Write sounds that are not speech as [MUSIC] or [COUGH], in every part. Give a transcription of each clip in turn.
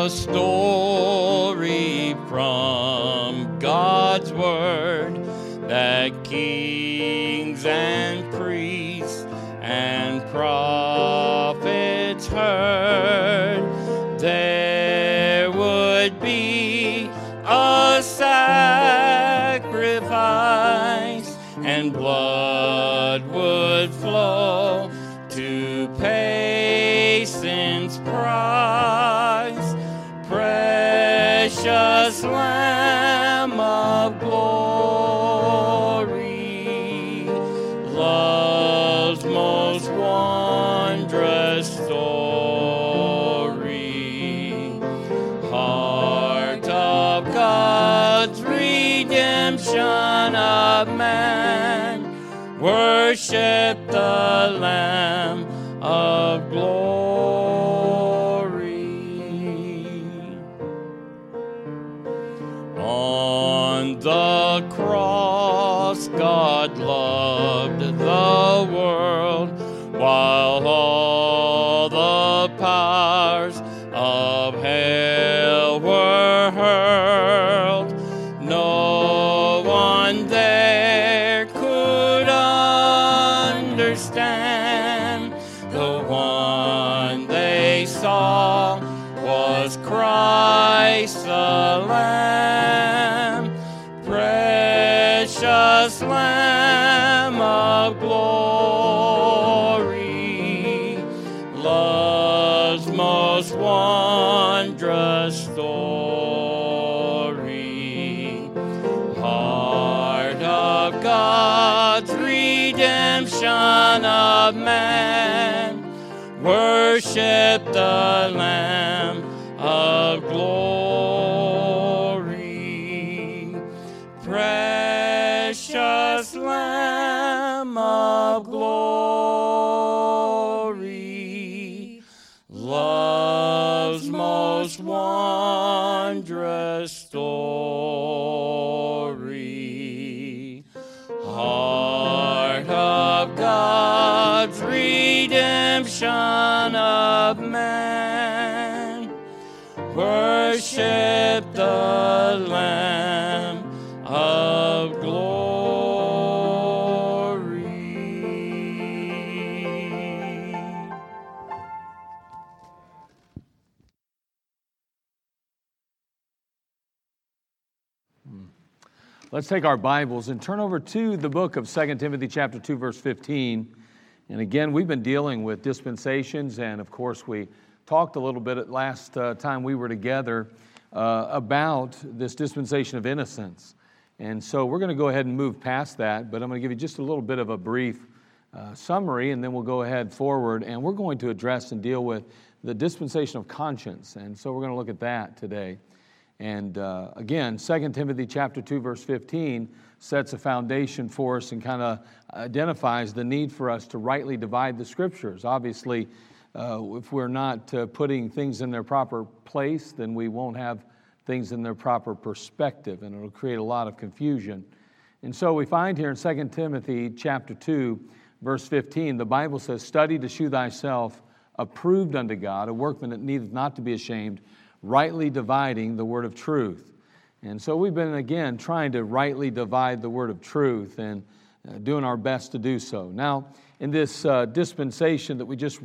A story from God's Word that kings Lamb worship the Lamb Let's take our Bibles and turn over to the book of 2 Timothy chapter 2 verse 15. And again, we've been dealing with dispensations and of course we talked a little bit at last uh, time we were together uh, about this dispensation of innocence. And so we're going to go ahead and move past that, but I'm going to give you just a little bit of a brief uh, summary and then we'll go ahead forward and we're going to address and deal with the dispensation of conscience. And so we're going to look at that today. And uh, again, 2 Timothy chapter 2 verse 15 sets a foundation for us and kind of identifies the need for us to rightly divide the scriptures. Obviously, uh, if we're not uh, putting things in their proper place, then we won't have things in their proper perspective and it'll create a lot of confusion. And so we find here in 2 Timothy chapter 2 verse 15 the Bible says study to shew thyself approved unto God a workman that needeth not to be ashamed rightly dividing the word of truth. And so we've been, again, trying to rightly divide the word of truth and uh, doing our best to do so. Now, in this uh, dispensation that we just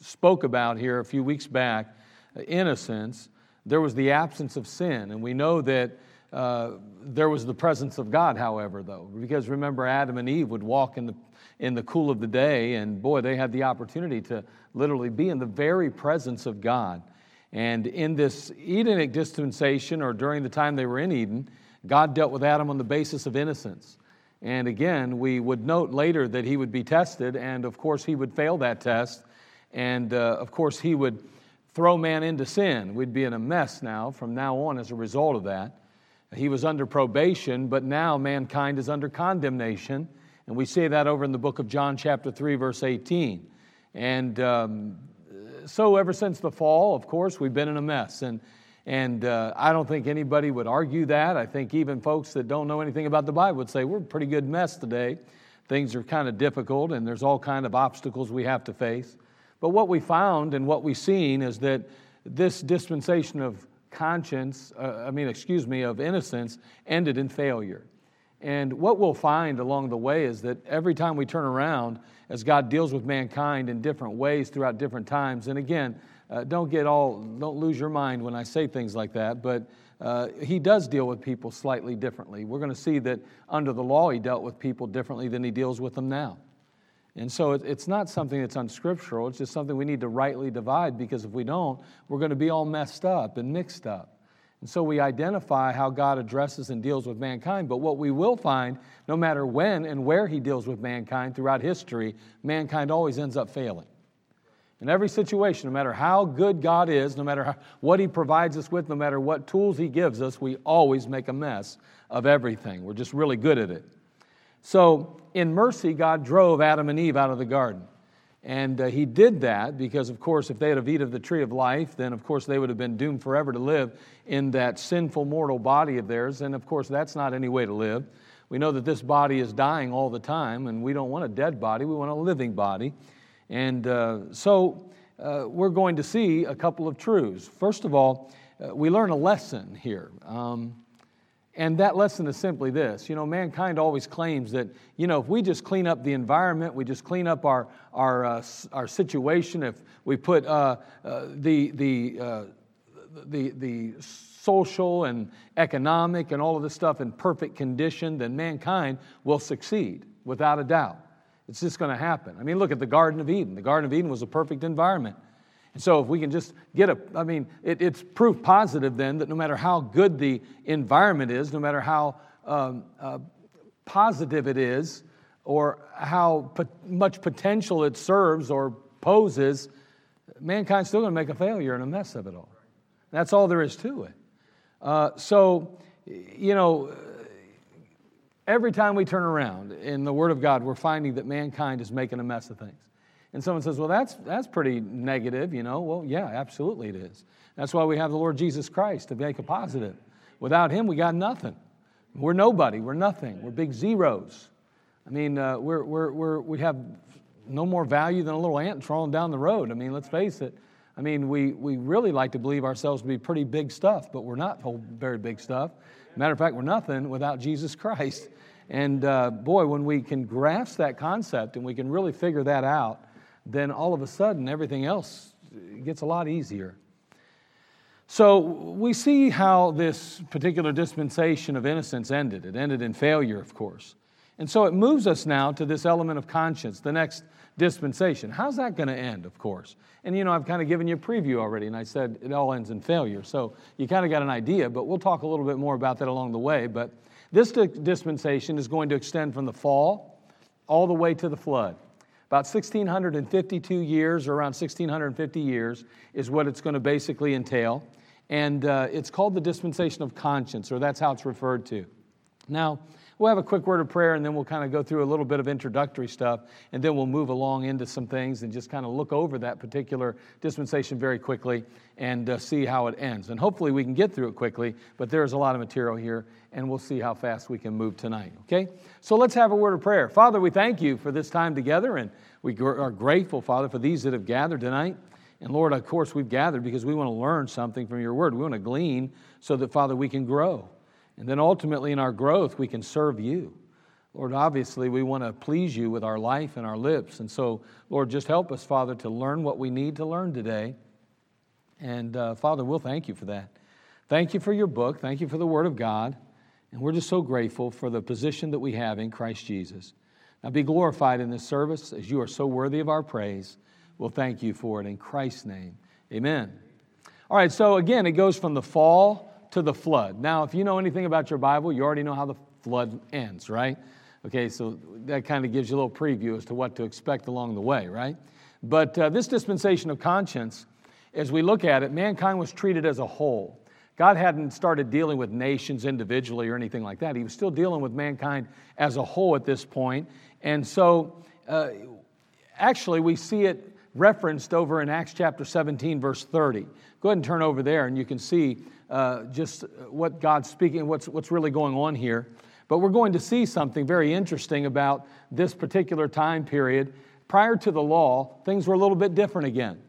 spoke about here a few weeks back, uh, innocence, there was the absence of sin. And we know that uh, there was the presence of God, however, though, because remember, Adam and Eve would walk in the, in the cool of the day, and boy, they had the opportunity to literally be in the very presence of God. And in this Edenic dispensation, or during the time they were in Eden, God dealt with Adam on the basis of innocence. And again, we would note later that he would be tested, and of course, he would fail that test. And uh, of course, he would throw man into sin. We'd be in a mess now from now on as a result of that. He was under probation, but now mankind is under condemnation. And we see that over in the book of John, chapter 3, verse 18. And um, so, ever since the fall, of course, we've been in a mess. And, and uh, I don't think anybody would argue that. I think even folks that don't know anything about the Bible would say, we're a pretty good mess today. Things are kind of difficult, and there's all kind of obstacles we have to face. But what we found and what we've seen is that this dispensation of conscience, uh, I mean, excuse me, of innocence, ended in failure. And what we'll find along the way is that every time we turn around, as God deals with mankind in different ways throughout different times, and again, uh, don't get all, don't lose your mind when I say things like that, but uh, he does deal with people slightly differently. We're going to see that under the law, he dealt with people differently than he deals with them now. And so it, it's not something that's unscriptural, it's just something we need to rightly divide because if we don't, we're going to be all messed up and mixed up. And so we identify how God addresses and deals with mankind. But what we will find, no matter when and where He deals with mankind throughout history, mankind always ends up failing. In every situation, no matter how good God is, no matter how, what He provides us with, no matter what tools He gives us, we always make a mess of everything. We're just really good at it. So, in mercy, God drove Adam and Eve out of the garden. And uh, he did that because, of course, if they had eaten of the tree of life, then, of course, they would have been doomed forever to live in that sinful mortal body of theirs. And, of course, that's not any way to live. We know that this body is dying all the time, and we don't want a dead body, we want a living body. And uh, so uh, we're going to see a couple of truths. First of all, uh, we learn a lesson here. Um, and that lesson is simply this. You know, mankind always claims that, you know, if we just clean up the environment, we just clean up our, our, uh, our situation, if we put uh, uh, the, the, uh, the, the social and economic and all of this stuff in perfect condition, then mankind will succeed without a doubt. It's just going to happen. I mean, look at the Garden of Eden. The Garden of Eden was a perfect environment. And so, if we can just get a, I mean, it, it's proof positive then that no matter how good the environment is, no matter how um, uh, positive it is, or how much potential it serves or poses, mankind's still going to make a failure and a mess of it all. That's all there is to it. Uh, so, you know, every time we turn around in the Word of God, we're finding that mankind is making a mess of things. And someone says, well, that's, that's pretty negative, you know. Well, yeah, absolutely it is. That's why we have the Lord Jesus Christ to make a positive. Without Him, we got nothing. We're nobody. We're nothing. We're big zeros. I mean, uh, we're, we're, we're, we have no more value than a little ant crawling down the road. I mean, let's face it. I mean, we, we really like to believe ourselves to be pretty big stuff, but we're not very big stuff. Matter of fact, we're nothing without Jesus Christ. And uh, boy, when we can grasp that concept and we can really figure that out, then all of a sudden everything else gets a lot easier. So we see how this particular dispensation of innocence ended. It ended in failure, of course. And so it moves us now to this element of conscience, the next dispensation. How's that going to end, of course? And you know, I've kind of given you a preview already, and I said it all ends in failure. So you kind of got an idea, but we'll talk a little bit more about that along the way. But this dispensation is going to extend from the fall all the way to the flood. About 1,652 years, or around 1,650 years, is what it's going to basically entail. And uh, it's called the dispensation of conscience, or that's how it's referred to. Now, we'll have a quick word of prayer and then we'll kind of go through a little bit of introductory stuff and then we'll move along into some things and just kind of look over that particular dispensation very quickly and uh, see how it ends. And hopefully we can get through it quickly, but there's a lot of material here and we'll see how fast we can move tonight. Okay? So let's have a word of prayer. Father, we thank you for this time together, and we are grateful, Father, for these that have gathered tonight. And Lord, of course, we've gathered because we want to learn something from your word. We want to glean so that, Father, we can grow. And then ultimately, in our growth, we can serve you. Lord, obviously, we want to please you with our life and our lips. And so, Lord, just help us, Father, to learn what we need to learn today. And uh, Father, we'll thank you for that. Thank you for your book. Thank you for the Word of God. And we're just so grateful for the position that we have in Christ Jesus. Now be glorified in this service as you are so worthy of our praise. We'll thank you for it in Christ's name. Amen. All right, so again, it goes from the fall to the flood. Now, if you know anything about your Bible, you already know how the flood ends, right? Okay, so that kind of gives you a little preview as to what to expect along the way, right? But uh, this dispensation of conscience, as we look at it, mankind was treated as a whole. God hadn't started dealing with nations individually or anything like that. He was still dealing with mankind as a whole at this point. And so, uh, actually, we see it referenced over in Acts chapter 17, verse 30. Go ahead and turn over there, and you can see uh, just what God's speaking, what's, what's really going on here. But we're going to see something very interesting about this particular time period. Prior to the law, things were a little bit different again.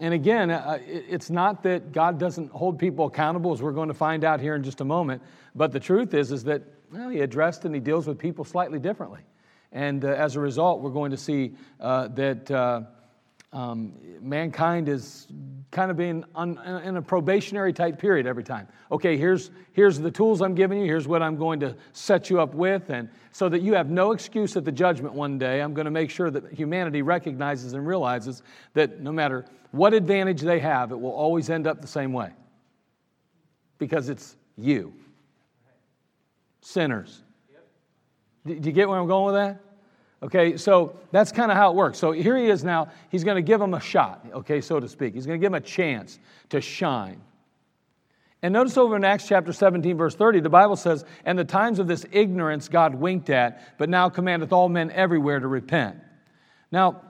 and again, uh, it's not that God doesn't hold people accountable, as we're going to find out here in just a moment. But the truth is, is that well, he addressed and he deals with people slightly differently. And uh, as a result, we're going to see uh, that uh, um, mankind is kind of being in a probationary type period every time. Okay, here's, here's the tools I'm giving you, here's what I'm going to set you up with, and so that you have no excuse at the judgment one day, I'm going to make sure that humanity recognizes and realizes that no matter what advantage they have, it will always end up the same way. Because it's you, sinners. Do you get where I'm going with that? Okay, so that's kind of how it works. So here he is now. He's going to give him a shot, okay, so to speak. He's going to give him a chance to shine. And notice over in Acts chapter 17, verse 30, the Bible says, And the times of this ignorance God winked at, but now commandeth all men everywhere to repent. Now,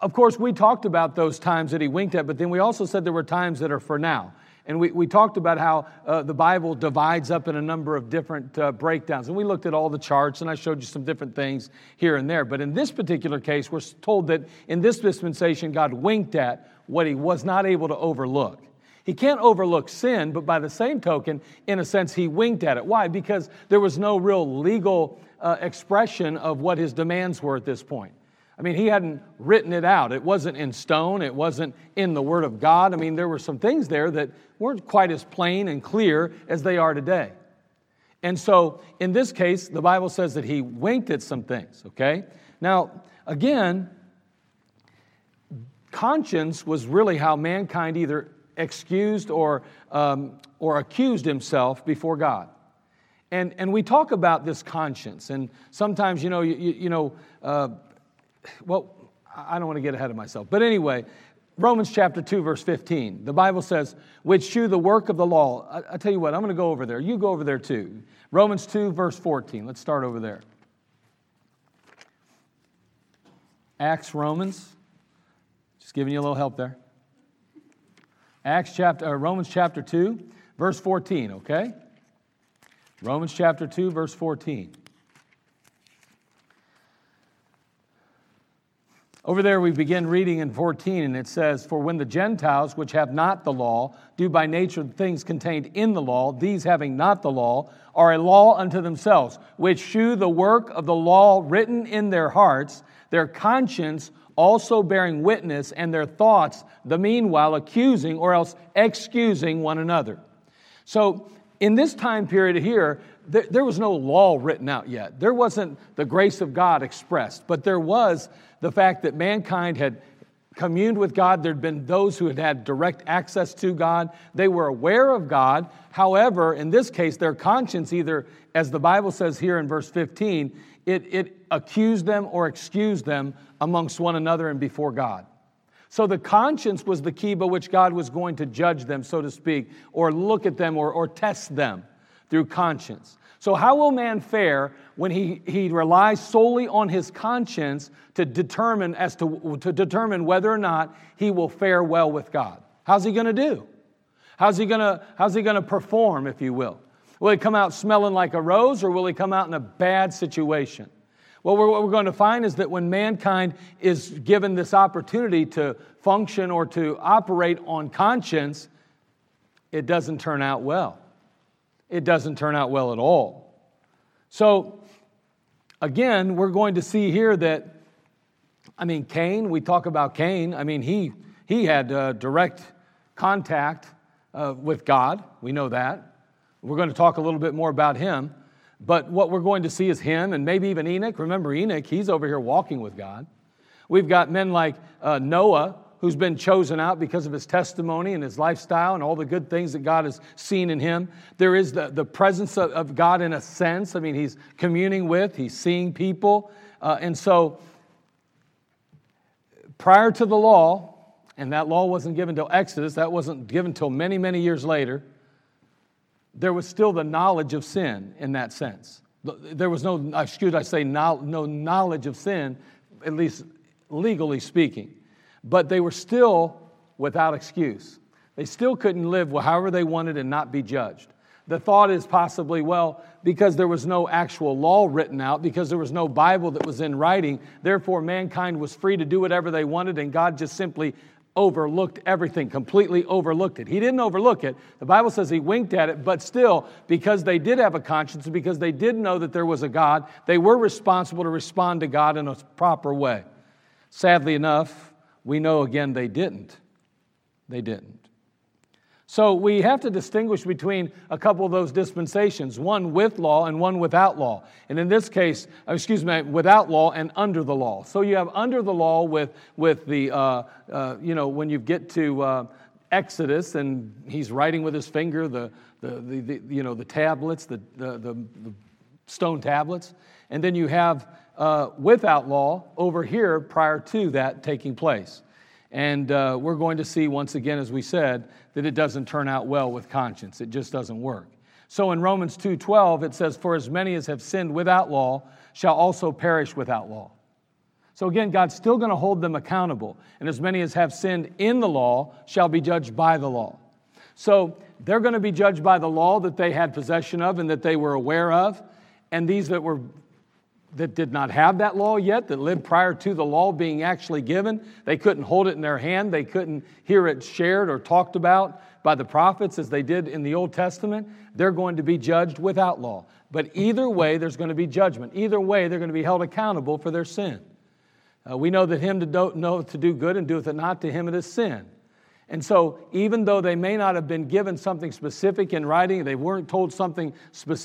of course, we talked about those times that he winked at, but then we also said there were times that are for now. And we, we talked about how uh, the Bible divides up in a number of different uh, breakdowns. And we looked at all the charts and I showed you some different things here and there. But in this particular case, we're told that in this dispensation, God winked at what he was not able to overlook. He can't overlook sin, but by the same token, in a sense, he winked at it. Why? Because there was no real legal uh, expression of what his demands were at this point. I mean, he hadn't written it out. It wasn't in stone, it wasn't in the Word of God. I mean, there were some things there that weren't quite as plain and clear as they are today. And so, in this case, the Bible says that he winked at some things, okay? Now, again, conscience was really how mankind either excused or, um, or accused himself before God. And, and we talk about this conscience, and sometimes, you know, you, you know, uh, well, I don't want to get ahead of myself. But anyway, Romans chapter 2, verse 15, the Bible says, which shew the work of the law. I, I tell you what, I'm going to go over there. You go over there too. Romans 2, verse 14. Let's start over there. Acts, Romans. Just giving you a little help there. Acts chapter, uh, Romans chapter 2, verse 14, okay? Romans chapter 2, verse 14. Over there, we begin reading in 14, and it says, For when the Gentiles, which have not the law, do by nature things contained in the law, these having not the law, are a law unto themselves, which shew the work of the law written in their hearts, their conscience also bearing witness, and their thoughts, the meanwhile accusing or else excusing one another. So, in this time period here, there, there was no law written out yet. There wasn't the grace of God expressed, but there was the fact that mankind had communed with God. There'd been those who had had direct access to God. They were aware of God. However, in this case, their conscience, either, as the Bible says here in verse 15, it, it accused them or excused them amongst one another and before God. So the conscience was the key by which God was going to judge them, so to speak, or look at them or, or test them through conscience. So, how will man fare when he, he relies solely on his conscience to determine, as to, to determine whether or not he will fare well with God? How's he to do? How's he to how's he to perform, if you will? Will he come out smelling like a rose or will he come out in a bad situation? Well, what we're going to find is that when mankind is given this opportunity to function or to operate on conscience, it doesn't turn out well it doesn't turn out well at all. So, again, we're going to see here that, I mean, Cain, we talk about Cain, I mean, he, he had uh, direct contact uh, with God. We know that. We're going to talk a little bit more about him. But what we're going to see is him and maybe even Enoch. Remember, Enoch, he's over here walking with God. We've got men like uh, Noah, who's been chosen out because of his testimony and his lifestyle and all the good things that God has seen in him. There is the, the presence of, of God in a sense. I mean, he's communing with, he's seeing people. Uh, and so, prior to the law, and that law wasn't given till Exodus, that wasn't given till many, many years later, there was still the knowledge of sin in that sense. There was no, excuse I say, no, no knowledge of sin, at least legally speaking but they were still without excuse. They still couldn't live however they wanted and not be judged. The thought is possibly, well, because there was no actual law written out, because there was no Bible that was in writing, therefore mankind was free to do whatever they wanted, and God just simply overlooked everything, completely overlooked it. He didn't overlook it. The Bible says he winked at it, but still, because they did have a conscience, because they did know that there was a God, they were responsible to respond to God in a proper way. Sadly enough, we know again they didn't. They didn't. So we have to distinguish between a couple of those dispensations, one with law and one without law. And in this case, uh, excuse me, without law and under the law. So you have under the law with, with the, uh, uh, you know, when you get to uh, Exodus and he's writing with his finger the, the, the, the you know, the tablets, the, the, the, the, stone tablets. And then you have uh, without law over here prior to that taking place. And uh, we're going to see once again, as we said, that it doesn't turn out well with conscience. It just doesn't work. So in Romans 2:12 it says for as many as have sinned without law shall also perish without law. So again God's still going to hold them accountable and as many as have sinned in the law shall be judged by the law. So they're going to be judged by the law that they had possession of and that they were aware of and these that were that did not have that law yet, that lived prior to the law being actually given. They couldn't hold it in their hand. They couldn't hear it shared or talked about by the prophets as they did in the Old Testament. They're going to be judged without law. But either way, there's going to be judgment. Either way, they're going to be held accountable for their sin. Uh, we know that him to do, know to do good and doeth it not to him it is sin. And so, even though they may not have been given something specific in writing, they weren't told something,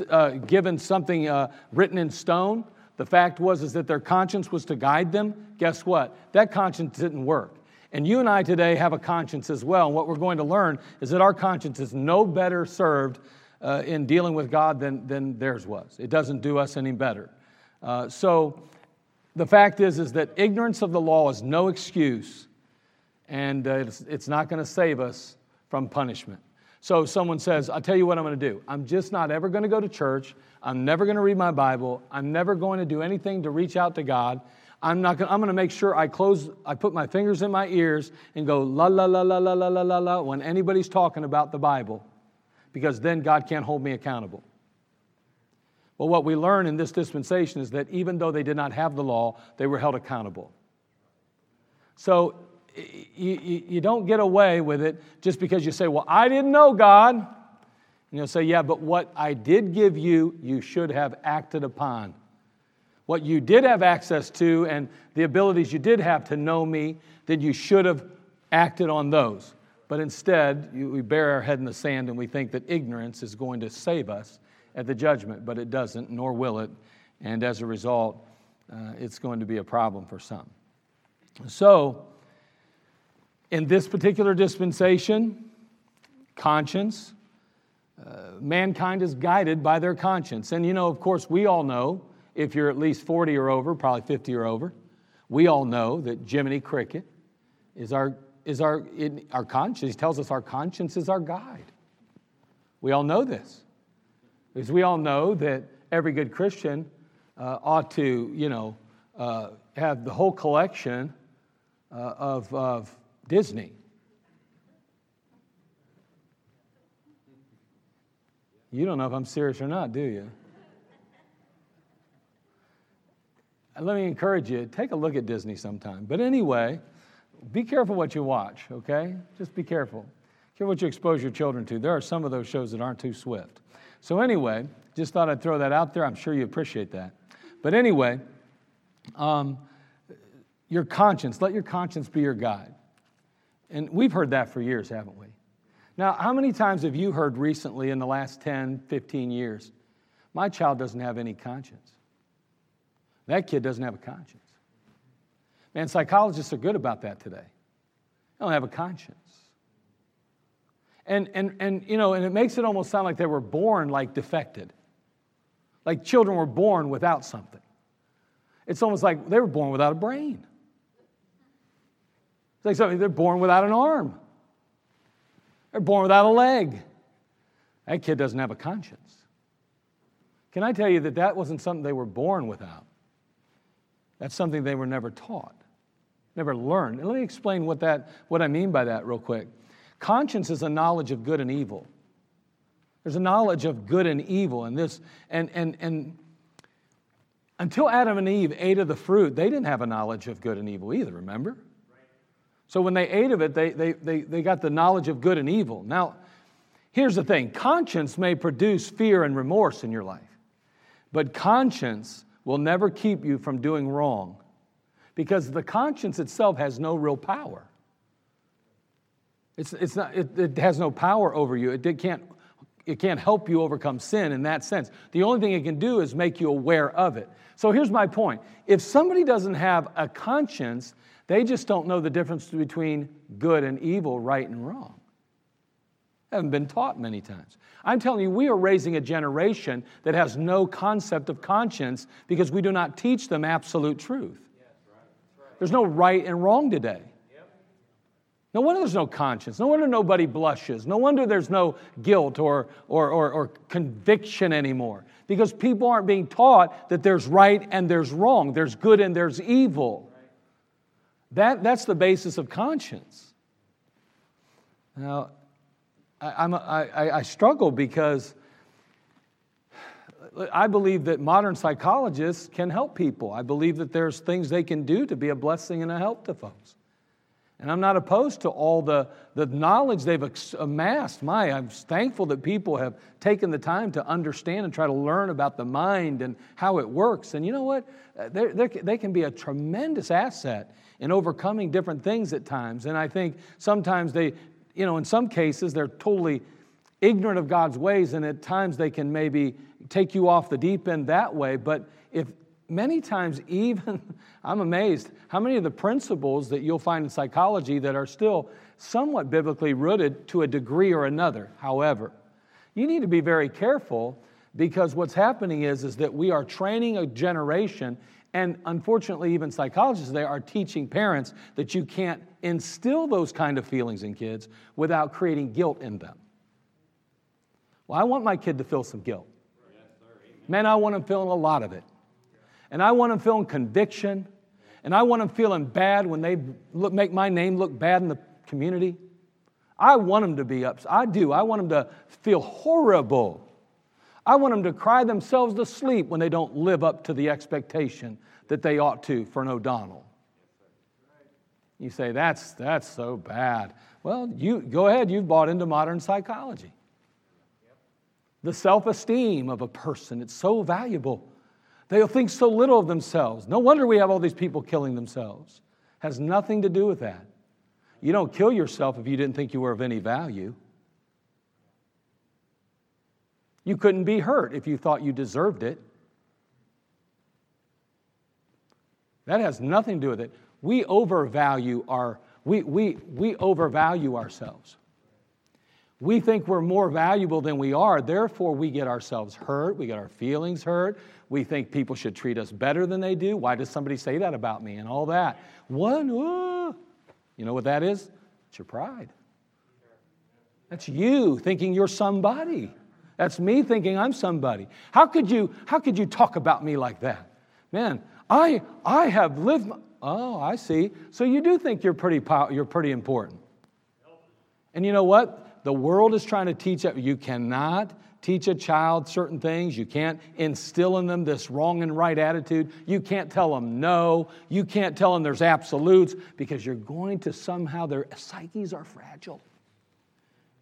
uh, given something uh, written in stone, the fact was is that their conscience was to guide them. Guess what? That conscience didn't work. And you and I today have a conscience as well. And what we're going to learn is that our conscience is no better served uh, in dealing with God than, than theirs was. It doesn't do us any better. Uh, so the fact is, is that ignorance of the law is no excuse, and uh, it's, it's not going to save us from punishment. So someone says, I'll tell you what I'm going to do. I'm just not ever going to go to church. I'm never going to read my Bible. I'm never going to do anything to reach out to God. I'm not going. I'm going to make sure I close. I put my fingers in my ears and go la la la la la la la la la when anybody's talking about the Bible, because then God can't hold me accountable. Well, what we learn in this dispensation is that even though they did not have the law, they were held accountable. So you, you, you don't get away with it just because you say, "Well, I didn't know God." And you'll say, Yeah, but what I did give you, you should have acted upon. What you did have access to and the abilities you did have to know me, then you should have acted on those. But instead, we bury our head in the sand and we think that ignorance is going to save us at the judgment, but it doesn't, nor will it. And as a result, uh, it's going to be a problem for some. So, in this particular dispensation, conscience, uh, mankind is guided by their conscience. And you know, of course, we all know, if you're at least 40 or over, probably 50 or over, we all know that Jiminy Cricket is our, is our, in, our conscience. He tells us our conscience is our guide. We all know this. Because we all know that every good Christian uh, ought to, you know, uh, have the whole collection uh, of, of Disney. You don't know if I'm serious or not, do you? let me encourage you take a look at Disney sometime. But anyway, be careful what you watch, okay? Just be careful. Care what you expose your children to. There are some of those shows that aren't too swift. So, anyway, just thought I'd throw that out there. I'm sure you appreciate that. But anyway, um, your conscience, let your conscience be your guide. And we've heard that for years, haven't we? Now, how many times have you heard recently in the last 10, 15 years, my child doesn't have any conscience? That kid doesn't have a conscience. Man, psychologists are good about that today. They don't have a conscience. And, and, and, you know, and it makes it almost sound like they were born like defected, like children were born without something. It's almost like they were born without a brain. It's like something, they're born without an arm. They're born without a leg. That kid doesn't have a conscience. Can I tell you that that wasn't something they were born without? That's something they were never taught, never learned. And let me explain what, that, what I mean by that real quick. Conscience is a knowledge of good and evil. There's a knowledge of good and evil, and this, and and and until Adam and Eve ate of the fruit, they didn't have a knowledge of good and evil either, remember? So when they ate of it, they, they, they, they got the knowledge of good and evil. Now, here's the thing conscience may produce fear and remorse in your life, but conscience will never keep you from doing wrong because the conscience itself has no real power. It's, it's not, it, it has no power over you. It, it, can't, it can't help you overcome sin in that sense. The only thing it can do is make you aware of it. So here's my point if somebody doesn't have a conscience, they just don't know the difference between good and evil, right and wrong. Haven't been taught many times. I'm telling you, we are raising a generation that has no concept of conscience because we do not teach them absolute truth. There's no right and wrong today. No wonder there's no conscience. No wonder nobody blushes. No wonder there's no guilt or, or, or, or, conviction anymore. Because people aren't being taught that there's right and there's wrong, there's good and there's evil. That, that's the basis of conscience. Now, I, I'm, struggle because I believe that modern psychologists can help people. I believe that there's things they can do to be a blessing and a help to folks. And I'm not opposed to all the, the knowledge they've amassed. My, I'm thankful that people have taken the time to understand and try to learn about the mind and how it works. And you know what? They're, they're, they can be a tremendous asset in overcoming different things at times. And I think sometimes they, you know, in some cases, they're totally ignorant of God's ways, and at times they can maybe take you off the deep end that way. But if many times, [LAUGHS] even, I'm amazed how many of the principles that you'll find in psychology that are still somewhat biblically rooted to a degree or another. However, you need to be very careful because what's happening is, is that we are training a generation, and unfortunately, even psychologists, they are teaching parents that you can't instill those kind of feelings in kids without creating guilt in them. Well, I want my kid to feel some guilt. Man, I want him feeling a lot of it. And I want them feeling conviction. And I want them feeling bad when they look, make my name look bad in the community. I want them to be upset. I do. I want them to feel horrible. I want them to cry themselves to sleep when they don't live up to the expectation that they ought to for an O'Donnell. You say, that's, that's so bad. Well, you go ahead, you've bought into modern psychology. The self esteem of a person, it's so valuable. They'll think so little of themselves. No wonder we have all these people killing themselves. Has nothing to do with that. You don't kill yourself if you didn't think you were of any value. You couldn't be hurt if you thought you deserved it. That has nothing to do with it. We overvalue our we, we, we overvalue ourselves. We think we're more valuable than we are, therefore, we get ourselves hurt, we get our feelings hurt, we think people should treat us better than they do. Why does somebody say that about me and all that? What? Uh, you know what that is? It's your pride. That's you thinking you're somebody. That's me thinking I'm somebody. How could you, how could you talk about me like that? Man, I, I have lived. My, oh, I see. So you do think you're pretty, you're pretty important. And you know what? The world is trying to teach you you cannot teach a child certain things. You can't instill in them this wrong and right attitude. You can't tell them no. You can't tell them there's absolutes because you're going to somehow, their psyches are fragile.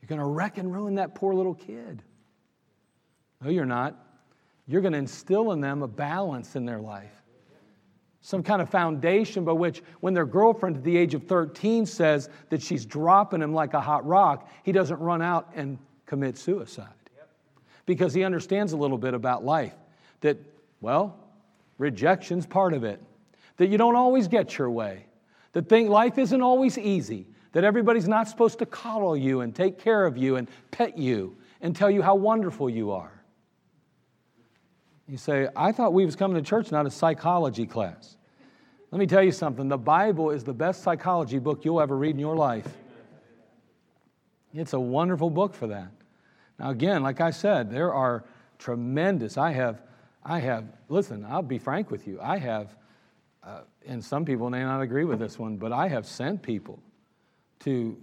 You're going to wreck and ruin that poor little kid. No, you're not. You're going to instill in them a balance in their life. Some kind of foundation by which, when their girlfriend at the age of 13 says that she's dropping him like a hot rock, he doesn't run out and commit suicide because he understands a little bit about life. That, well, rejection's part of it. That you don't always get your way. That thing, life isn't always easy. That everybody's not supposed to coddle you and take care of you and pet you and tell you how wonderful you are. You say, I thought we was coming to church, not a psychology class. Let me tell you something. The Bible is the best psychology book you'll ever read in your life. It's a wonderful book for that. Now, again, like I said, there are tremendous. I have, I have, listen, I'll be frank with you. I have, uh, and some people may not agree with this one, but I have sent people to,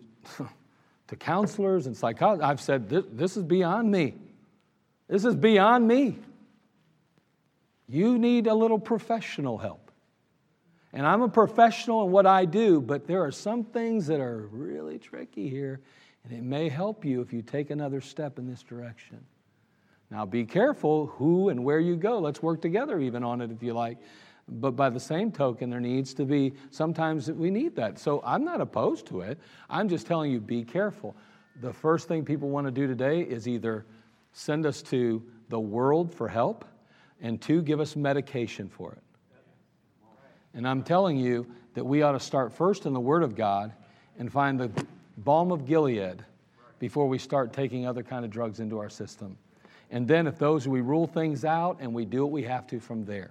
[LAUGHS] to counselors and psychologists. I've said, this, this is beyond me. This is beyond me. You need a little professional help. And I'm a professional in what I do, but there are some things that are really tricky here, and it may help you if you take another step in this direction. Now, be careful who and where you go. Let's work together even on it if you like. But by the same token, there needs to be sometimes we need that. So I'm not opposed to it. I'm just telling you, be careful. The first thing people want to do today is either send us to the world for help, and two, give us medication for it. And I'm telling you that we ought to start first in the Word of God and find the balm of Gilead before we start taking other kind of drugs into our system. And then if those we rule things out and we do what we have to from there.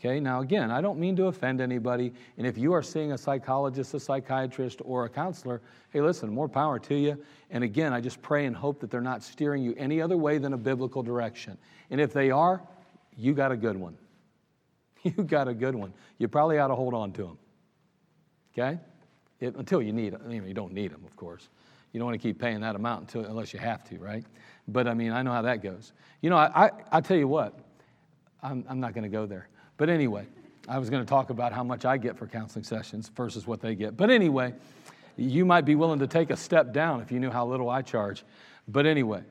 Okay, now again, I don't mean to offend anybody. And if you are seeing a psychologist, a psychiatrist, or a counselor, hey, listen, more power to you. And again, I just pray and hope that they're not steering you any other way than a biblical direction. And if they are, you got a good one. [LAUGHS] You got a good one. You probably ought to hold on to them. Okay? It, until you need them. You, know, you don't need them, of course. You don't want to keep paying that amount until, unless you have to, right? But I mean, I know how that goes. You know, I, I, I tell you what, I'm, I'm not going to go there. But anyway, I was going to talk about how much I get for counseling sessions versus what they get. But anyway, you might be willing to take a step down if you knew how little I charge. But anyway,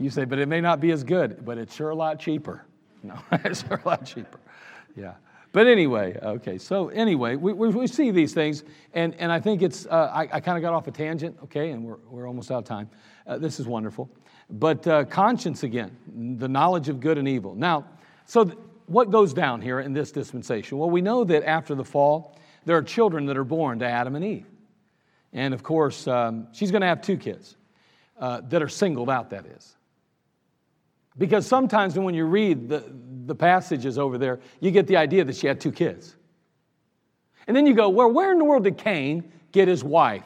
you say, but it may not be as good, but it's sure a lot cheaper. [LAUGHS] No, it's sure a lot cheaper. Yeah. But anyway, okay, so anyway, we, we, we see these things, and, and I think it's, uh, I, I kind of got off a tangent, okay, and we're, we're almost out of time. Uh, this is wonderful. But uh, conscience again, the knowledge of good and evil. Now, so, th- what goes down here in this dispensation? Well, we know that after the fall, there are children that are born to Adam and Eve. And of course, um, she's going to have two kids uh, that are singled out, that is. Because sometimes when you read the, the passages over there, you get the idea that she had two kids. And then you go, well, where in the world did Cain get his wife?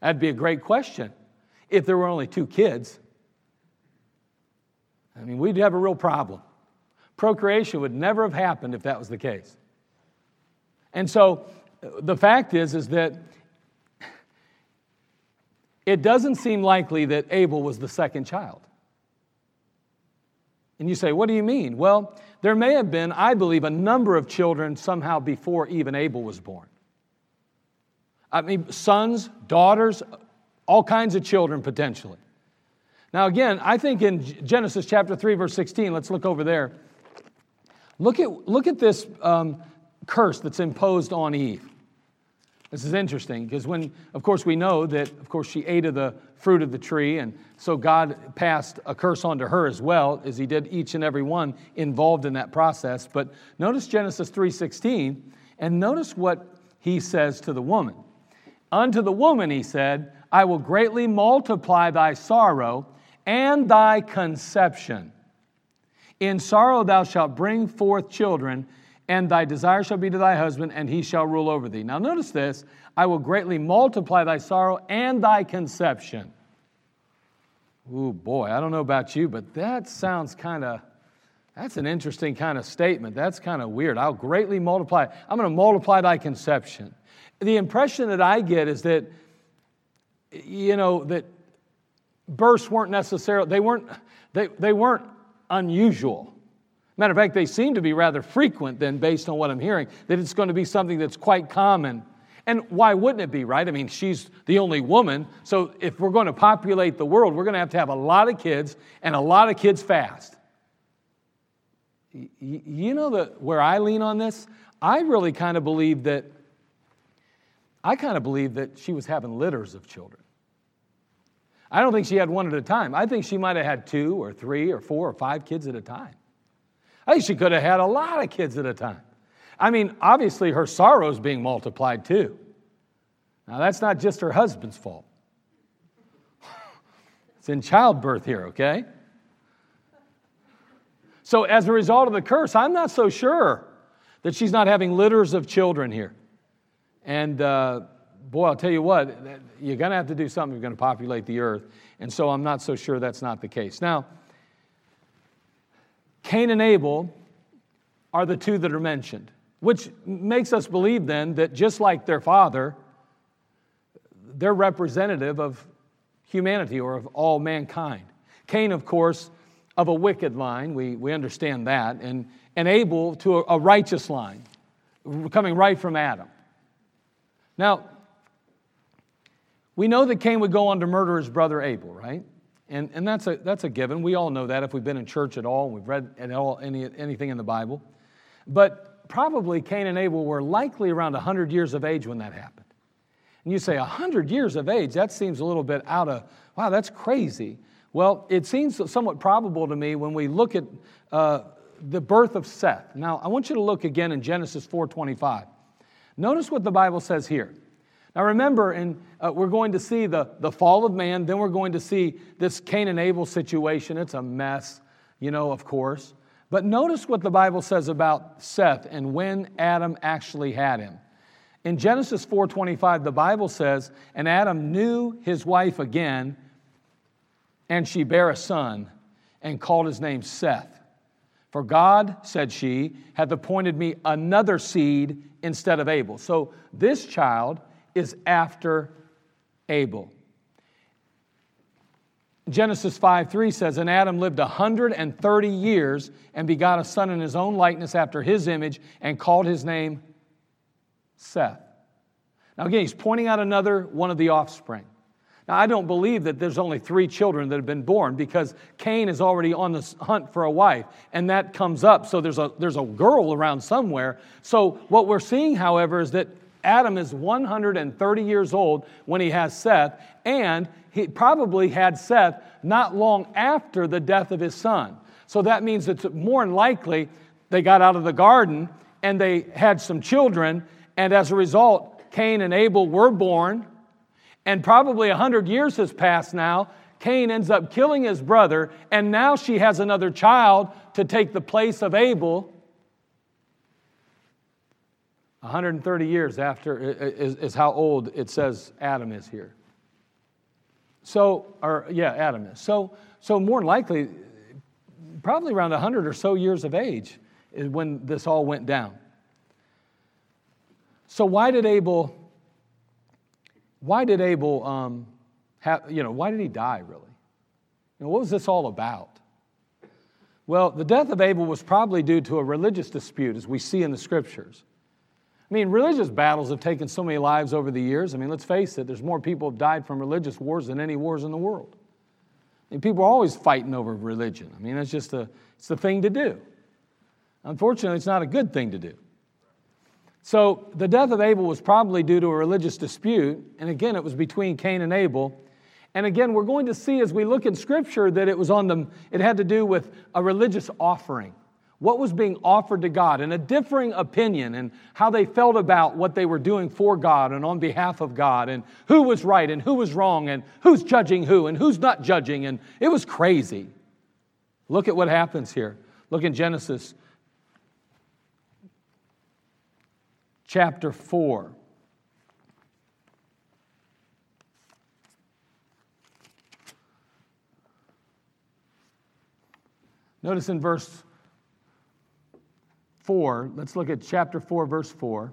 That'd be a great question if there were only two kids. I mean, we'd have a real problem. Procreation would never have happened if that was the case. And so the fact is is that it doesn't seem likely that Abel was the second child. And you say, what do you mean? Well, there may have been, I believe, a number of children somehow before even Abel was born. I mean, sons, daughters, all kinds of children potentially. Now, again, I think in Genesis chapter 3, verse 16, let's look over there. Look at, look at this um, curse that's imposed on Eve. This is interesting because when, of course, we know that, of course, she ate of the fruit of the tree, and so God passed a curse onto her as well, as He did each and every one involved in that process. But notice Genesis 3:16, and notice what He says to the woman. Unto the woman He said, "I will greatly multiply thy sorrow and thy conception." In sorrow thou shalt bring forth children, and thy desire shall be to thy husband, and he shall rule over thee. Now, notice this I will greatly multiply thy sorrow and thy conception. Ooh, boy, I don't know about you, but that sounds kind of, that's an interesting kind of statement. That's kind of weird. I'll greatly multiply. I'm going to multiply thy conception. The impression that I get is that, you know, that births weren't necessarily, they weren't, they, they weren't unusual. Matter of fact, they seem to be rather frequent, then, based on what I'm hearing, that it's going to be something that's quite common. And why wouldn't it be, right? I mean, she's the only woman. So if we're going to populate the world, we're going to have to have a lot of kids and a lot of kids fast. You know the, where I lean on this? I really kind of believe that, I kind of believe that she was having litters of children. I don't think she had one at a time. I think she might have had two or three or four or five kids at a time. I think she could have had a lot of kids at a time. I mean, obviously, her sorrow is being multiplied too. Now, that's not just her husband's fault, [LAUGHS] it's in childbirth here, okay? So, as a result of the curse, I'm not so sure that she's not having litters of children here. And, uh, boy, I'll tell you what, you're going to have to do something you're going to populate the earth. And so I'm not so sure that's not the case. Now, Cain and Abel are the two that are mentioned, which makes us believe then that just like their father, they're representative of humanity or of all mankind. Cain, of course, of a wicked line, we, we understand that. And, and Abel to a, a righteous line, coming right from Adam. Now, we know that Cain would go on to murder his brother Abel, right? And, and that's, a, that's a given. We all know that if we've been in church at all, we've read at all any, anything in the Bible. But probably Cain and Abel were likely around 100 years of age when that happened. And you say, 100 years of age, that seems a little bit out of, wow, that's crazy. Well, it seems somewhat probable to me when we look at uh, the birth of Seth. Now, I want you to look again in Genesis 4.25. Notice what the Bible says here. Now remember, in, uh, we're going to see the, the fall of man, then we're going to see this Cain and Abel situation. It's a mess, you know, of course. But notice what the Bible says about Seth and when Adam actually had him. In Genesis 4:25 the Bible says, "And Adam knew his wife again, and she bare a son and called his name Seth. For God, said she, hath appointed me another seed instead of Abel." So this child is after Abel. Genesis 5 3 says, And Adam lived 130 years and begot a son in his own likeness after his image and called his name Seth. Now, again, he's pointing out another one of the offspring. Now, I don't believe that there's only three children that have been born because Cain is already on the hunt for a wife, and that comes up. So there's a, there's a girl around somewhere. So, what we're seeing, however, is that Adam is 130 years old when he has Seth, and he probably had Seth not long after the death of his son. So that means it's more than likely they got out of the garden and they had some children, and as a result, Cain and Abel were born. And probably 100 years has passed now. Cain ends up killing his brother, and now she has another child to take the place of Abel. 130 years after is, is how old it says Adam is here. So, or yeah, Adam is. So, so more likely, probably around 100 or so years of age is when this all went down. So why did Abel, why did Abel, um, have, you know, why did he die really? You know, what was this all about? Well, the death of Abel was probably due to a religious dispute, as we see in the scriptures. I mean, religious battles have taken so many lives over the years. I mean, let's face it, there's more people who have died from religious wars than any wars in the world. I mean, people are always fighting over religion. I mean, it's just a, it's the thing to do. Unfortunately, it's not a good thing to do. So the death of Abel was probably due to a religious dispute, and again, it was between Cain and Abel. And again, we're going to see as we look in Scripture that it was on them, it had to do with a religious offering what was being offered to God and a differing opinion and how they felt about what they were doing for God and on behalf of God and who was right and who was wrong and who's judging who and who's not judging. And it was crazy. Look at what happens here. Look in Genesis chapter 4. Notice in verse 4, let's look at chapter 4, verse 4.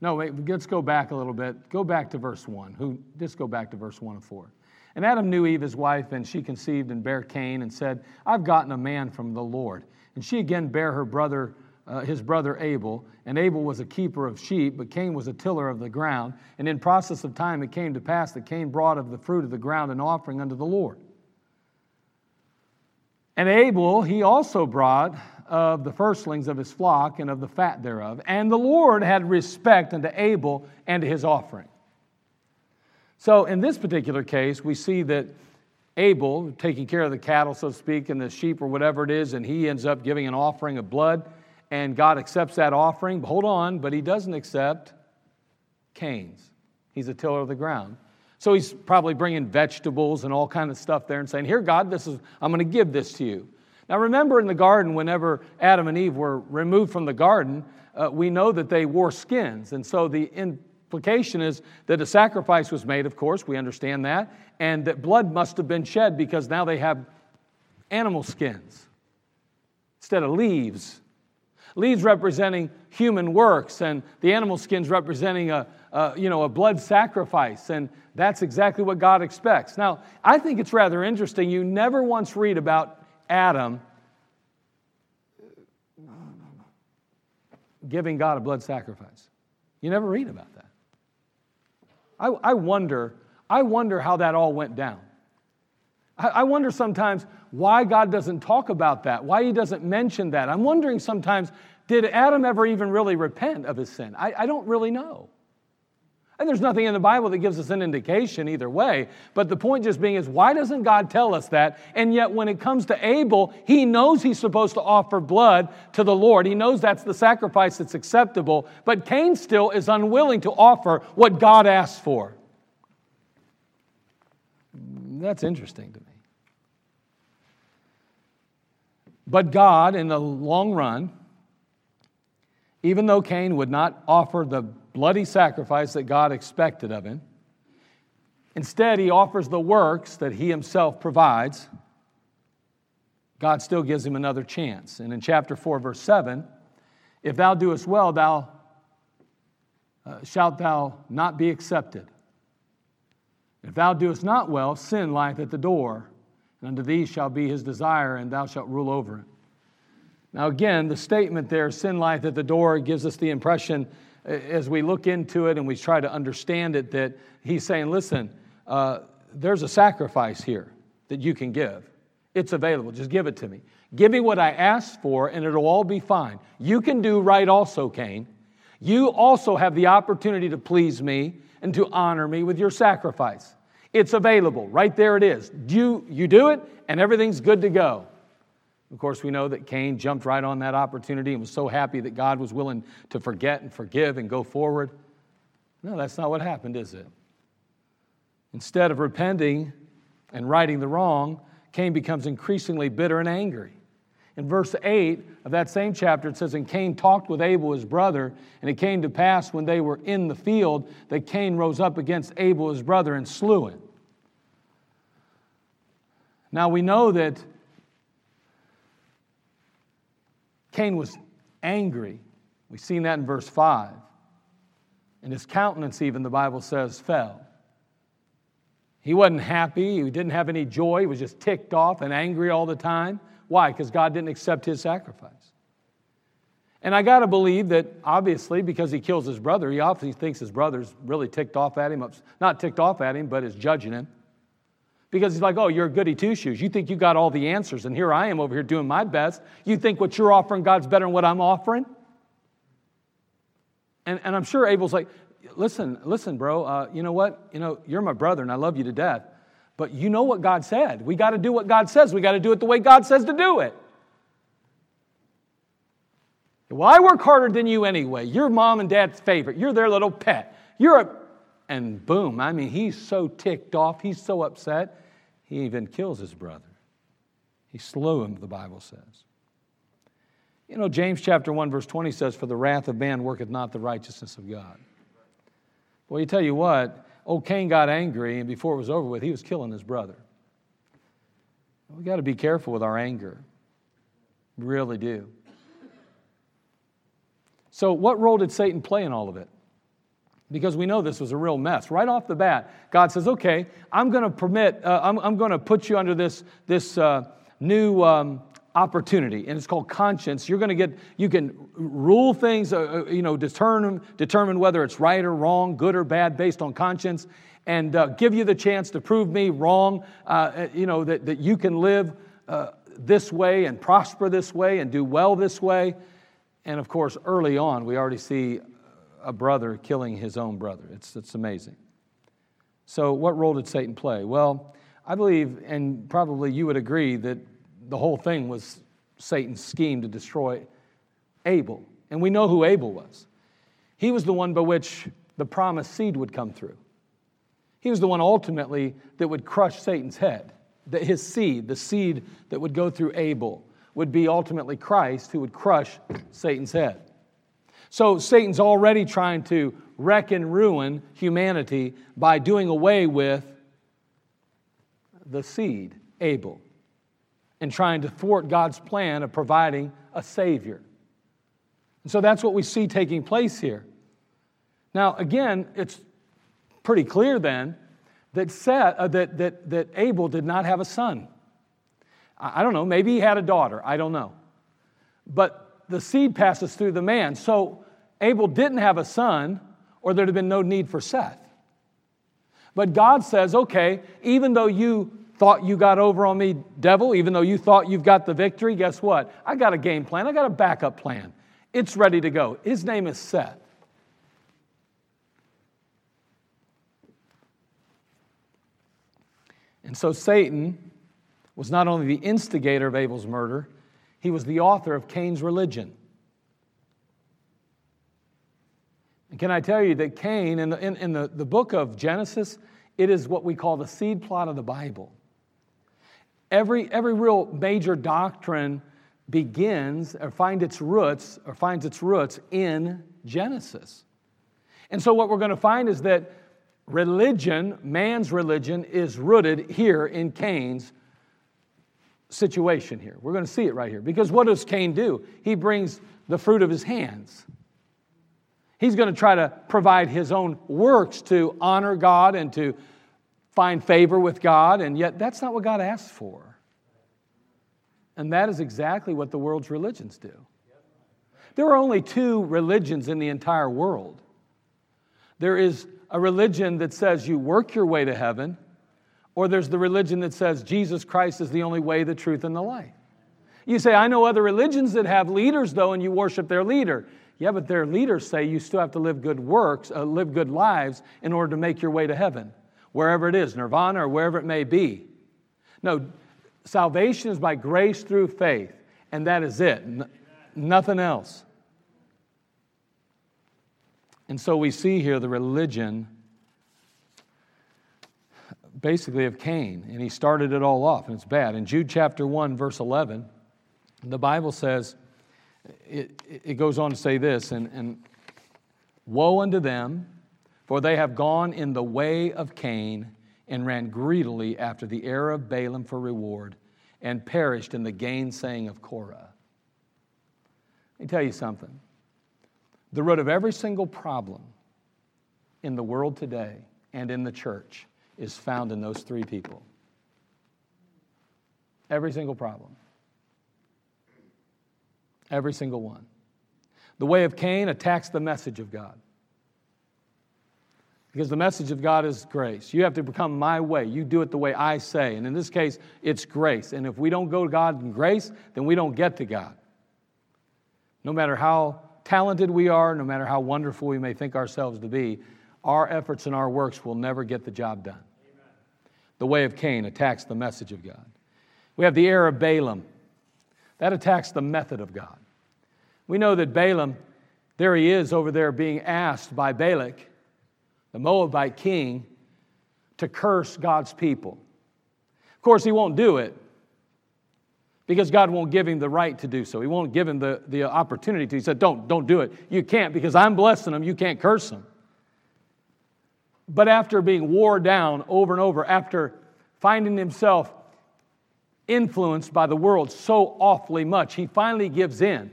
No, wait, let's go back a little bit. Go back to verse 1. Who, just go back to verse 1 of 4. And Adam knew Eve, his wife, and she conceived and bare Cain, and said, I've gotten a man from the Lord. And she again bare her brother, uh, his brother Abel. And Abel was a keeper of sheep, but Cain was a tiller of the ground. And in process of time it came to pass that Cain brought of the fruit of the ground an offering unto the Lord. And Abel he also brought of the firstlings of his flock and of the fat thereof. And the Lord had respect unto Abel and to his offering. So in this particular case, we see that Abel, taking care of the cattle, so to speak, and the sheep or whatever it is, and he ends up giving an offering of blood, and God accepts that offering. But hold on, but he doesn't accept Cain's. He's a tiller of the ground. So he's probably bringing vegetables and all kind of stuff there and saying, "Here, God, this is I'm going to give this to you." Now, remember in the garden, whenever Adam and Eve were removed from the garden, uh, we know that they wore skins. And so the implication is that a sacrifice was made, of course, we understand that, and that blood must have been shed because now they have animal skins instead of leaves. Leaves representing human works, and the animal skins representing a, a, you know, a blood sacrifice. And that's exactly what God expects. Now, I think it's rather interesting. You never once read about Adam giving God a blood sacrifice. You never read about that. I, I wonder, I wonder how that all went down. I, I wonder sometimes why God doesn't talk about that, why He doesn't mention that. I'm wondering sometimes, did Adam ever even really repent of his sin? I, I don't really know. And there's nothing in the Bible that gives us an indication either way. But the point just being is, why doesn't God tell us that? And yet, when it comes to Abel, he knows he's supposed to offer blood to the Lord. He knows that's the sacrifice that's acceptable. But Cain still is unwilling to offer what God asks for. That's interesting to me. But God, in the long run, even though Cain would not offer the bloody sacrifice that God expected of him. Instead, he offers the works that he himself provides. God still gives him another chance. And in chapter 4, verse 7, if thou doest well, thou uh, shalt thou not be accepted. If thou doest not well, sin lieth at the door, and unto thee shall be his desire, and thou shalt rule over it. Now, again, the statement there, sin lieth at the door, gives us the impression as we look into it and we try to understand it, that he's saying, listen, uh, there's a sacrifice here that you can give. It's available. Just give it to me. Give me what I asked for, and it'll all be fine. You can do right also, Cain. You also have the opportunity to please me and to honor me with your sacrifice. It's available. Right there it is. You, you do it, and everything's good to go. Of course, we know that Cain jumped right on that opportunity and was so happy that God was willing to forget and forgive and go forward. No, that's not what happened, is it? Instead of repenting and righting the wrong, Cain becomes increasingly bitter and angry. In verse 8 of that same chapter, it says, And Cain talked with Abel, his brother, and it came to pass when they were in the field that Cain rose up against Abel, his brother, and slew him. Now we know that Cain was angry. We've seen that in verse 5. And his countenance, even, the Bible says, fell. He wasn't happy. He didn't have any joy. He was just ticked off and angry all the time. Why? Because God didn't accept his sacrifice. And I got to believe that, obviously, because he kills his brother, he obviously thinks his brother's really ticked off at him. Not ticked off at him, but is judging him. Because he's like, oh, you're a goody two shoes. You think you got all the answers, and here I am over here doing my best. You think what you're offering God's better than what I'm offering? And, and I'm sure Abel's like, listen, listen, bro, uh, you know what? You know, you're my brother and I love you to death. But you know what God said. We got to do what God says. We got to do it the way God says to do it. Well, I work harder than you anyway. You're mom and dad's favorite. You're their little pet. You're a. And boom, I mean, he's so ticked off. He's so upset. He even kills his brother. He slew him, the Bible says. You know, James chapter 1, verse 20 says, For the wrath of man worketh not the righteousness of God. Well, you tell you what, old Cain got angry, and before it was over with, he was killing his brother. We got to be careful with our anger. We really do. So, what role did Satan play in all of it? Because we know this was a real mess. Right off the bat, God says, okay, I'm going to permit, uh, I'm, I'm going to put you under this, this uh, new um, opportunity, and it's called conscience. You're going to get, you can rule things, uh, uh, you know, determine, determine whether it's right or wrong, good or bad, based on conscience, and uh, give you the chance to prove me wrong, uh, you know, that, that you can live this way and prosper this way and do well this way. And of course, early on, we already see a brother killing his own brother. It's, it's amazing. So, what role did Satan play? Well, I believe, and probably you would agree, that the whole thing was Satan's scheme to destroy Abel. And we know who Abel was. He was the one by which the promised seed would come through. He was the one ultimately that would crush Satan's head. That his seed, the seed that would go through Abel, would be ultimately Christ who would crush Satan's head. So Satan's already trying to wreck and ruin humanity by doing away with the seed, Abel, and trying to thwart God's plan of providing a Savior. And so that's what we see taking place here. Now, again, it's pretty clear then that, Seth, uh, that, that, that Abel did not have a son. I, I don't know, maybe he had a daughter, I don't know. But the seed passes through the man. So Abel didn't have a son, or there'd have been no need for Seth. But God says, okay, even though you thought you got over on me, devil, even though you thought you've got the victory, guess what? I got a game plan, I got a backup plan. It's ready to go. His name is Seth. And so Satan was not only the instigator of Abel's murder, he was the author of Cain's religion. And can I tell you that Cain, in, the, in, in the, the book of Genesis, it is what we call the seed plot of the Bible. Every, every real major doctrine begins or finds its roots or finds its roots in Genesis. And so what we're going to find is that religion, man's religion, is rooted here in Cain's situation here. We're going to see it right here. Because what does Cain do? He brings the fruit of his hands. He's going to try to provide his own works to honor God and to find favor with God, and yet that's not what God asks for. And that is exactly what the world's religions do. There are only two religions in the entire world there is a religion that says you work your way to heaven, or there's the religion that says Jesus Christ is the only way, the truth, and the life. You say, I know other religions that have leaders, though, and you worship their leader. Yeah, but their leaders say you still have to live good works, uh, live good lives in order to make your way to heaven, wherever it is, nirvana or wherever it may be. No, salvation is by grace through faith, and that is it, N- nothing else. And so we see here the religion basically of Cain, and he started it all off, and it's bad. In Jude chapter 1, verse 11, the Bible says, it, it goes on to say this, and, and woe unto them, for they have gone in the way of Cain and ran greedily after the heir of Balaam for reward and perished in the gainsaying of Korah. Let me tell you something. The root of every single problem in the world today and in the church is found in those three people. Every single problem. Every single one. The way of Cain attacks the message of God. Because the message of God is grace. You have to become my way. You do it the way I say. And in this case, it's grace. And if we don't go to God in grace, then we don't get to God. No matter how talented we are, no matter how wonderful we may think ourselves to be, our efforts and our works will never get the job done. Amen. The way of Cain attacks the message of God. We have the error of Balaam. That attacks the method of God. We know that Balaam, there he is over there being asked by Balak, the Moabite king, to curse God's people. Of course, he won't do it because God won't give him the right to do so. He won't give him the, the opportunity to. He said, Don't, don't do it. You can't because I'm blessing them. You can't curse them. But after being wore down over and over, after finding himself influenced by the world so awfully much, he finally gives in.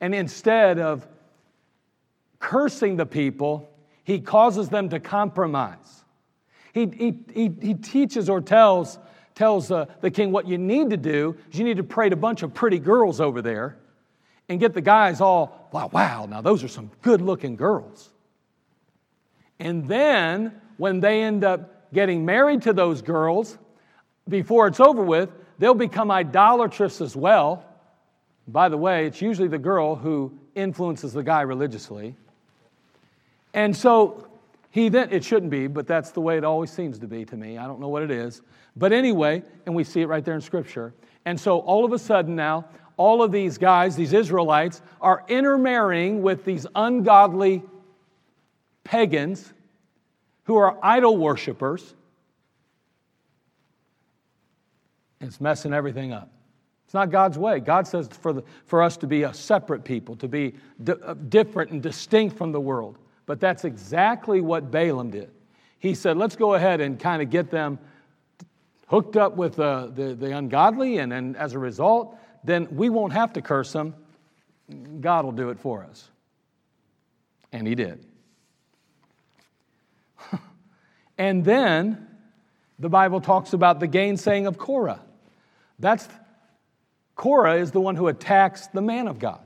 And instead of cursing the people, he causes them to compromise. He, he, he, he teaches or tells, tells uh, the king what you need to do is you need to pray to a bunch of pretty girls over there and get the guys all, wow, wow, now those are some good looking girls. And then when they end up getting married to those girls, before it's over with, they'll become idolatrous as well. By the way, it's usually the girl who influences the guy religiously. And so he then, it shouldn't be, but that's the way it always seems to be to me. I don't know what it is. But anyway, and we see it right there in Scripture. And so all of a sudden now, all of these guys, these Israelites, are intermarrying with these ungodly pagans who are idol worshippers. It's messing everything up. It's not God's way. God says for, the, for us to be a separate people, to be uh, different and distinct from the world. But that's exactly what Balaam did. He said, let's go ahead and kind of get them hooked up with uh, the, the ungodly, and, and as a result, then we won't have to curse them. God will do it for us. And he did. [LAUGHS] and then the Bible talks about the gainsaying of Korah. That's Korah is the one who attacks the man of God.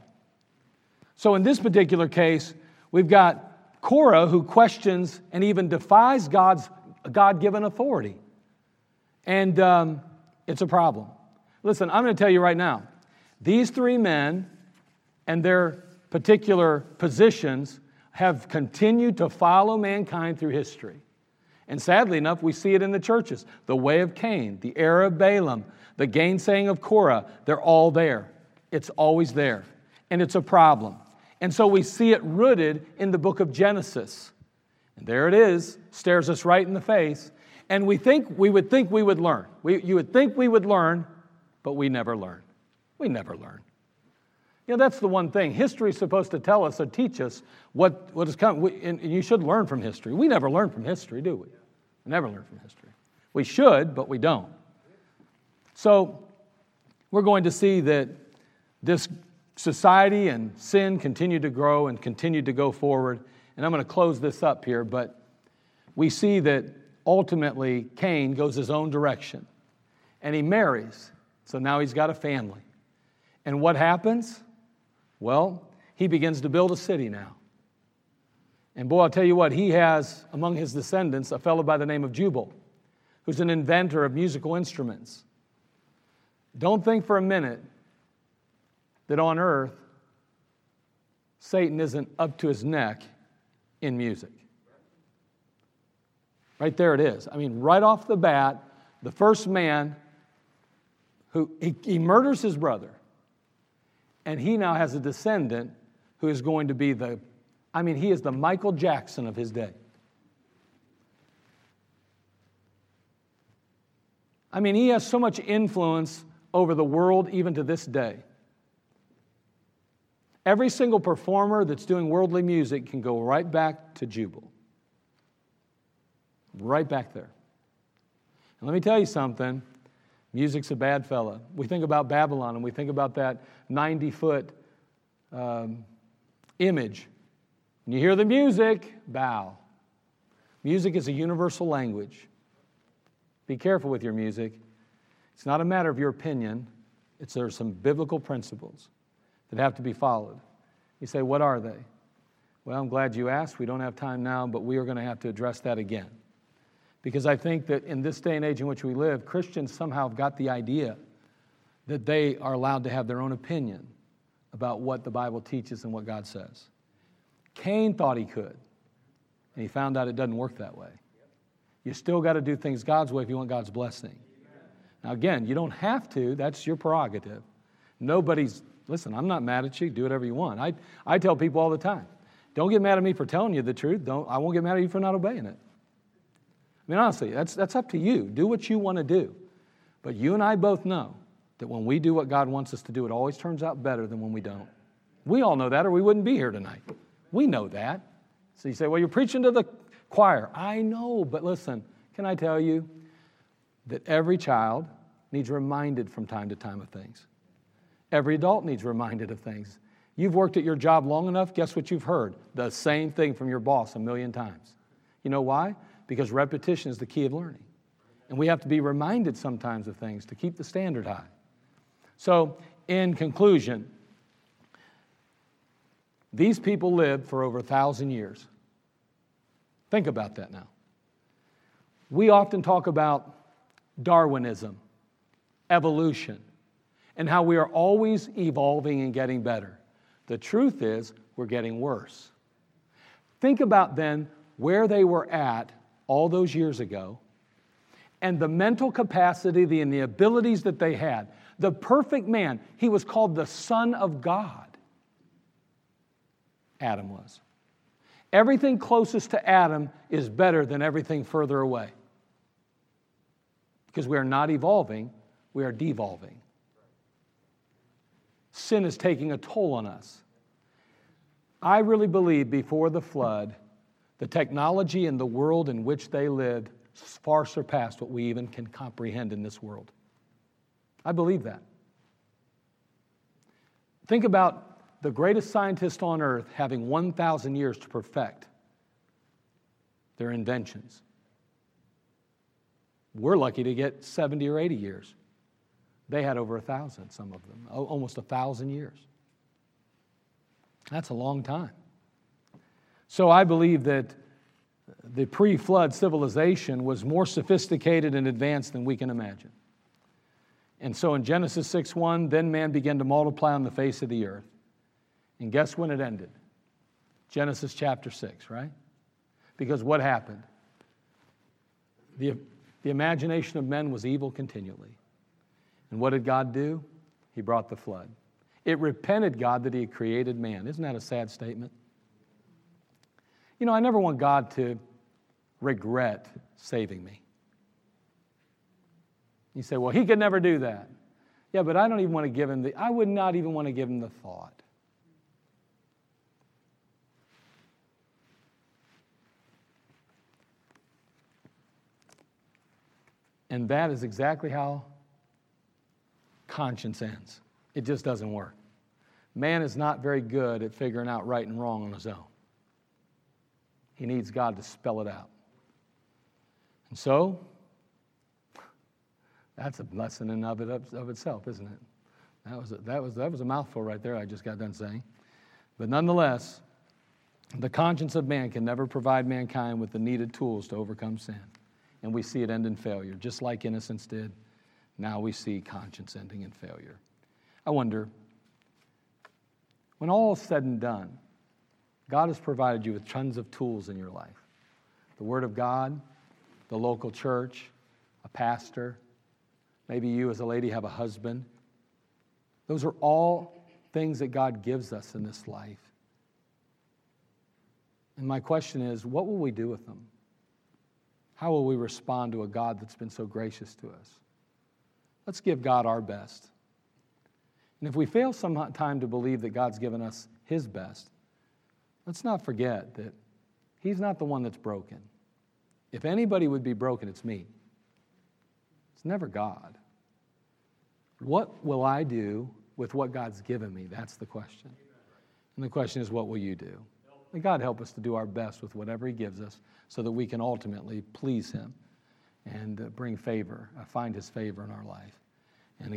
So in this particular case, we've got Korah who questions and even defies God's God given authority. And um, it's a problem. Listen, I'm going to tell you right now these three men and their particular positions have continued to follow mankind through history. And sadly enough, we see it in the churches. The way of Cain, the error of Balaam, the gainsaying of Korah, they're all there. It's always there. And it's a problem. And so we see it rooted in the book of Genesis. And there it is, stares us right in the face. And we think we would think we would learn. We, you would think we would learn, but we never learn. We never learn. You know, that's the one thing. History is supposed to tell us or teach us what, what is coming. We, and you should learn from history. We never learn from history, do we? We never learn from history. We should, but we don't. So, we're going to see that this society and sin continue to grow and continue to go forward. And I'm going to close this up here, but we see that ultimately Cain goes his own direction and he marries. So now he's got a family. And what happens? Well, he begins to build a city now. And boy, I'll tell you what, he has among his descendants a fellow by the name of Jubal, who's an inventor of musical instruments. Don't think for a minute that on earth, Satan isn't up to his neck in music. Right there it is. I mean, right off the bat, the first man who he, he murders his brother and he now has a descendant who is going to be the, I mean, he is the Michael Jackson of his day. I mean, he has so much influence over the world even to this day. Every single performer that's doing worldly music can go right back to Jubal. Right back there. And let me tell you something Music's a bad fella. We think about Babylon and we think about that 90 foot um, image. When you hear the music, bow. Music is a universal language. Be careful with your music. It's not a matter of your opinion, it's there are some biblical principles that have to be followed. You say, What are they? Well, I'm glad you asked. We don't have time now, but we are going to have to address that again. Because I think that in this day and age in which we live, Christians somehow have got the idea that they are allowed to have their own opinion about what the Bible teaches and what God says. Cain thought he could, and he found out it doesn't work that way. You still got to do things God's way if you want God's blessing. Now, again, you don't have to, that's your prerogative. Nobody's, listen, I'm not mad at you, do whatever you want. I, I tell people all the time, don't get mad at me for telling you the truth. Don't, I won't get mad at you for not obeying it. Mean, honestly, that's, that's up to you. Do what you want to do. But you and I both know that when we do what God wants us to do, it always turns out better than when we don't. We all know that, or we wouldn't be here tonight. We know that. So you say, well, you're preaching to the choir. I know, but listen, can I tell you that every child needs reminded from time to time of things? Every adult needs reminded of things. You've worked at your job long enough, guess what you've heard? The same thing from your boss a million times. You know why? Because repetition is the key of learning. And we have to be reminded sometimes of things to keep the standard high. So, in conclusion, these people lived for over a thousand years. Think about that now. We often talk about Darwinism, evolution, and how we are always evolving and getting better. The truth is, we're getting worse. Think about then where they were at all those years ago and the mental capacity the, and the abilities that they had. The perfect man, he was called the Son of God. Adam was. Everything closest to Adam is better than everything further away. Because we are not evolving, we are devolving. Sin is taking a toll on us. I really believe before the flood, the technology and the world in which they lived far surpassed what we even can comprehend in this world. I believe that. Think about the greatest scientist on earth having 1,000 years to perfect their inventions. We're lucky to get 70 or 80 years. They had over a thousand, some of them, almost a thousand years. That's a long time. So I believe that the pre flood civilization was more sophisticated and advanced than we can imagine. And so in Genesis 6 1, then man began to multiply on the face of the earth. And guess when it ended? Genesis chapter 6, right? Because what happened? The, the imagination of men was evil continually. And what did God do? He brought the flood. It repented God that He had created man. Isn't that a sad statement? You know, I never want God to regret saving me. You say, well, He could never do that. Yeah, but I don't even want to give Him the, I would not even want to give Him the thought. And that is exactly how conscience ends. It just doesn't work. Man is not very good at figuring out right and wrong on his own. He needs God to spell it out. And so, that's a lesson in of, it, of itself, isn't it? That was, a, that, was, that was a mouthful right there, I just got done saying. But nonetheless, the conscience of man can never provide mankind with the needed tools to overcome sin. And we see it end in failure, just like innocence did. Now we see conscience ending in failure. I wonder, when all is said and done, God has provided you with tons of tools in your life the Word of God, the local church, a pastor, maybe you as a lady have a husband. Those are all things that God gives us in this life. And my question is what will we do with them? How will we respond to a God that's been so gracious to us? Let's give God our best. And if we fail sometime to believe that God's given us His best, let's not forget that He's not the one that's broken. If anybody would be broken, it's me. It's never God. What will I do with what God's given me? That's the question. And the question is, what will you do? May God help us to do our best with whatever He gives us so that we can ultimately please Him and uh, bring favor, uh, find His favor in our life.